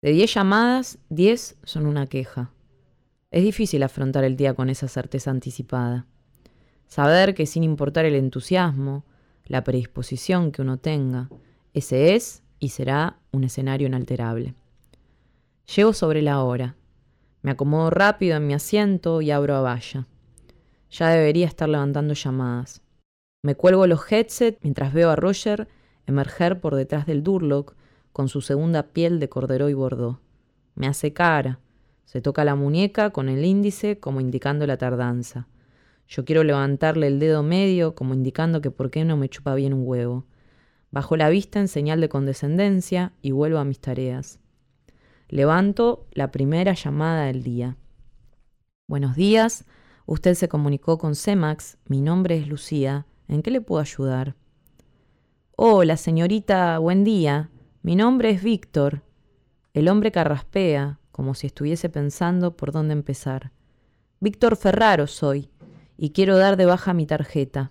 De 10 llamadas, 10 son una queja. Es difícil afrontar el día con esa certeza anticipada. Saber que sin importar el entusiasmo, la predisposición que uno tenga, ese es y será un escenario inalterable. Llego sobre la hora. Me acomodo rápido en mi asiento y abro a valla. Ya debería estar levantando llamadas. Me cuelgo los headsets mientras veo a Roger emerger por detrás del Durlock con su segunda piel de cordero y bordó. Me hace cara. Se toca la muñeca con el índice como indicando la tardanza. Yo quiero levantarle el dedo medio como indicando que por qué no me chupa bien un huevo. Bajo la vista en señal de condescendencia y vuelvo a mis tareas. Levanto la primera llamada del día. Buenos días, usted se comunicó con Cemax, mi nombre es Lucía, ¿en qué le puedo ayudar? Hola, señorita, buen día, mi nombre es Víctor. El hombre carraspea, como si estuviese pensando por dónde empezar. Víctor Ferraro soy, y quiero dar de baja mi tarjeta.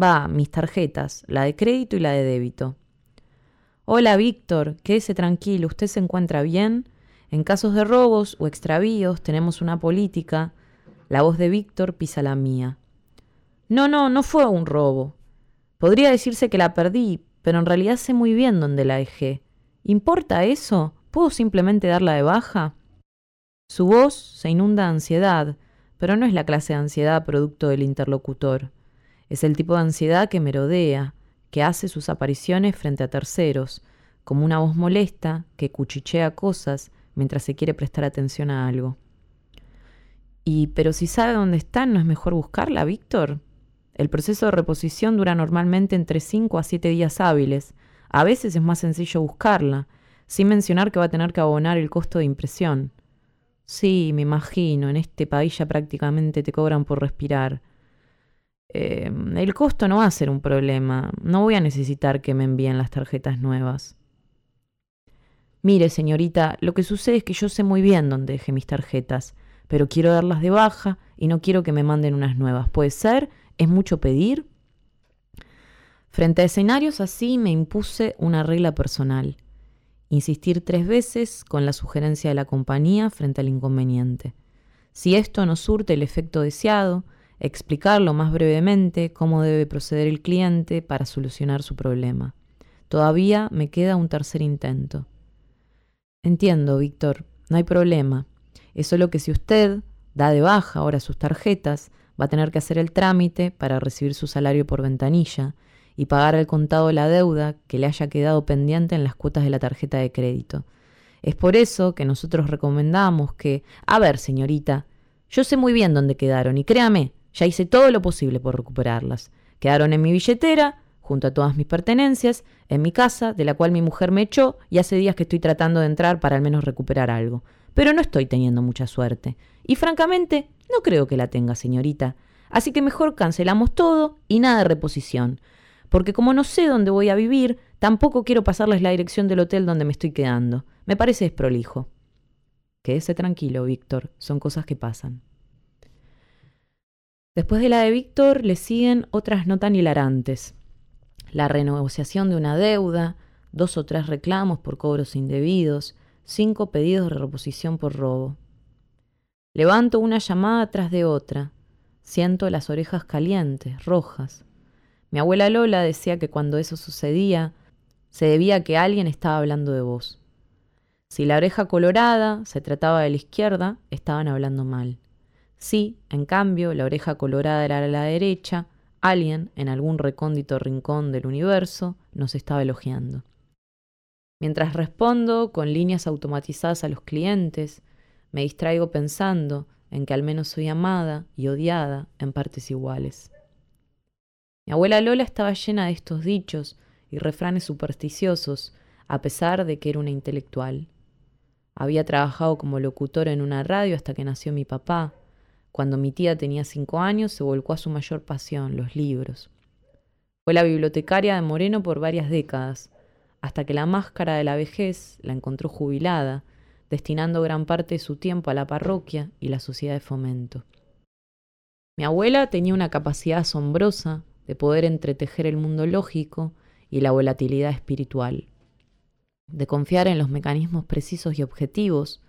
Va, mis tarjetas, la de crédito y la de débito. Hola, Víctor, quédese tranquilo, ¿usted se encuentra bien? En casos de robos o extravíos tenemos una política. La voz de Víctor pisa la mía. No, no, no fue un robo. Podría decirse que la perdí, pero en realidad sé muy bien dónde la dejé. ¿Importa eso? ¿Puedo simplemente darla de baja? Su voz se inunda de ansiedad, pero no es la clase de ansiedad producto del interlocutor. Es el tipo de ansiedad que merodea, que hace sus apariciones frente a terceros, como una voz molesta que cuchichea cosas mientras se quiere prestar atención a algo. Y, pero si sabe dónde está, ¿no es mejor buscarla, Víctor? El proceso de reposición dura normalmente entre 5 a 7 días hábiles. A veces es más sencillo buscarla, sin mencionar que va a tener que abonar el costo de impresión. Sí, me imagino, en este país ya prácticamente te cobran por respirar. Em, el costo no va a ser un problema. No voy a necesitar que me envíen las tarjetas nuevas. Mire, señorita, lo que sucede es que yo sé muy bien dónde dejé mis tarjetas, pero quiero darlas de baja y no quiero que me manden unas nuevas. ¿Puede ser? ¿Es mucho pedir? Frente a escenarios así me impuse una regla personal. Insistir tres veces con la sugerencia de la compañía frente al inconveniente. Si esto no surte el efecto deseado, explicarlo más brevemente cómo debe proceder el cliente para solucionar su problema. Todavía me queda un tercer intento. Entiendo, Víctor, no hay problema. Es solo que si usted da de baja ahora sus tarjetas, va a tener que hacer el trámite para recibir su salario por ventanilla y pagar al contado la deuda que le haya quedado pendiente en las cuotas de la tarjeta de crédito. Es por eso que nosotros recomendamos que, a ver, señorita, yo sé muy bien dónde quedaron y créame, ya hice todo lo posible por recuperarlas. Quedaron en mi billetera, junto a todas mis pertenencias, en mi casa, de la cual mi mujer me echó, y hace días que estoy tratando de entrar para al menos recuperar algo. Pero no estoy teniendo mucha suerte. Y francamente, no creo que la tenga, señorita. Así que mejor cancelamos todo y nada de reposición. Porque como no sé dónde voy a vivir, tampoco quiero pasarles la dirección del hotel donde me estoy quedando. Me parece desprolijo. Quédese tranquilo, Víctor. Son cosas que pasan. Después de la de Víctor le siguen otras no tan hilarantes. La renegociación de una deuda, dos o tres reclamos por cobros indebidos, cinco pedidos de reposición por robo. Levanto una llamada tras de otra. Siento las orejas calientes, rojas. Mi abuela Lola decía que cuando eso sucedía, se debía a que alguien estaba hablando de vos. Si la oreja colorada se trataba de la izquierda, estaban hablando mal. Si, en cambio, la oreja colorada era a la derecha, alguien, en algún recóndito rincón del universo, nos estaba elogiando. Mientras respondo con líneas automatizadas a los clientes, me distraigo pensando en que al menos soy amada y odiada en partes iguales. Mi abuela Lola estaba llena de estos dichos y refranes supersticiosos, a pesar de que era una intelectual. Había trabajado como locutora en una radio hasta que nació mi papá, cuando mi tía tenía cinco años, se volcó a su mayor pasión, los libros. Fue la bibliotecaria de Moreno por varias décadas, hasta que la máscara de la vejez la encontró jubilada, destinando gran parte de su tiempo a la parroquia y la sociedad de fomento. Mi abuela tenía una capacidad asombrosa de poder entretejer el mundo lógico y la volatilidad espiritual. de confiar en los mecanismos precisos y objetivos,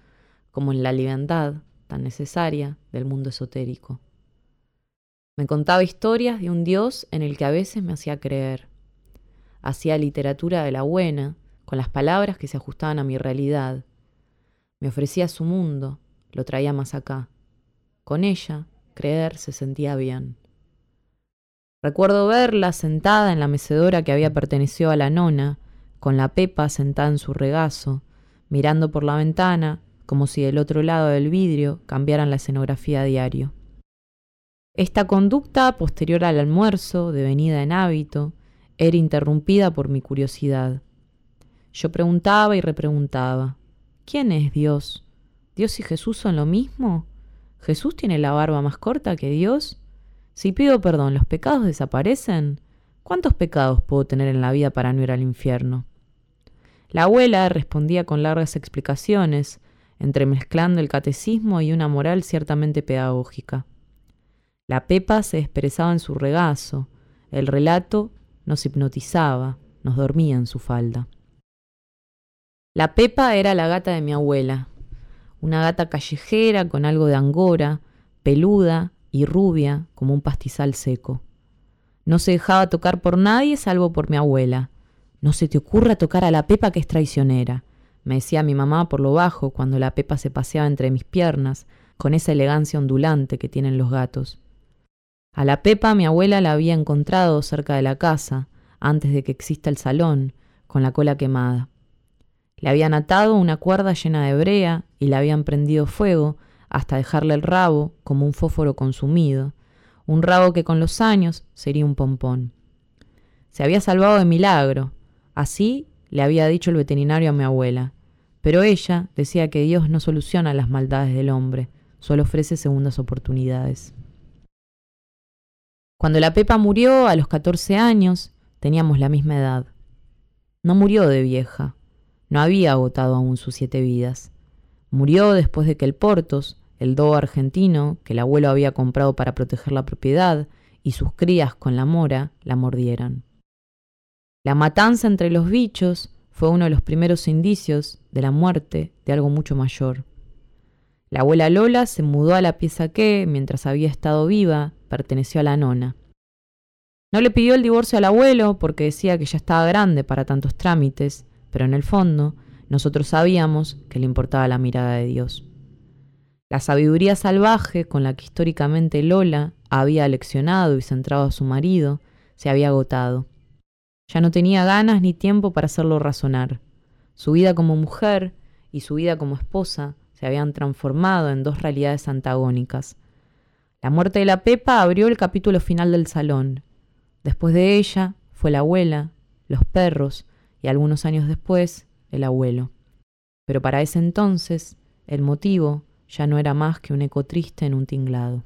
como en la libertad tan necesaria del mundo esotérico. Me contaba historias de un Dios en el que a veces me hacía creer. Hacía literatura de la buena, con las palabras que se ajustaban a mi realidad. Me ofrecía su mundo, lo traía más acá. Con ella, creer se sentía bien. Recuerdo verla sentada en la mecedora que había pertenecido a la nona, con la Pepa sentada en su regazo, mirando por la ventana como si del otro lado del vidrio cambiaran la escenografía a diario. Esta conducta, posterior al almuerzo, devenida en hábito, era interrumpida por mi curiosidad. Yo preguntaba y repreguntaba, ¿quién es Dios? ¿Dios y Jesús son lo mismo? ¿Jesús tiene la barba más corta que Dios? Si pido perdón, ¿los pecados desaparecen? ¿Cuántos pecados puedo tener en la vida para no ir al infierno? La abuela respondía con largas explicaciones, entremezclando el catecismo y una moral ciertamente pedagógica. La pepa se expresaba en su regazo, el relato nos hipnotizaba, nos dormía en su falda. La pepa era la gata de mi abuela, una gata callejera con algo de angora, peluda y rubia como un pastizal seco. No se dejaba tocar por nadie salvo por mi abuela. No se te ocurra tocar a la Pepa que es traicionera, me decía mi mamá por lo bajo cuando la Pepa se paseaba entre mis piernas, con esa elegancia ondulante que tienen los gatos. A la Pepa mi abuela la había encontrado cerca de la casa, antes de que exista el salón, con la cola quemada. Le habían atado una cuerda llena de brea y la habían prendido fuego hasta dejarle el rabo como un fósforo consumido, un rabo que con los años sería un pompón. Se había salvado de milagro, así le había dicho el veterinario a mi abuela, pero ella decía que Dios no soluciona las maldades del hombre, solo ofrece segundas oportunidades. Cuando la Pepa murió a los 14 años, teníamos la misma edad. No murió de vieja, no había agotado aún sus siete vidas. Murió después de que el Portos, el do argentino que el abuelo había comprado para proteger la propiedad, y sus crías con la mora la mordieran. La matanza entre los bichos fue uno de los primeros indicios de la muerte de algo mucho mayor. La abuela Lola se mudó a la pieza que, mientras había estado viva, perteneció a la nona. No le pidió el divorcio al abuelo porque decía que ya estaba grande para tantos trámites, pero en el fondo nosotros sabíamos que le importaba la mirada de Dios. La sabiduría salvaje con la que históricamente Lola había leccionado y centrado a su marido se había agotado. Ya no tenía ganas ni tiempo para hacerlo razonar. Su vida como mujer y su vida como esposa se habían transformado en dos realidades antagónicas. La muerte de la Pepa abrió el capítulo final del salón. Después de ella fue la abuela, los perros y algunos años después el abuelo. Pero para ese entonces el motivo ya no era más que un eco triste en un tinglado.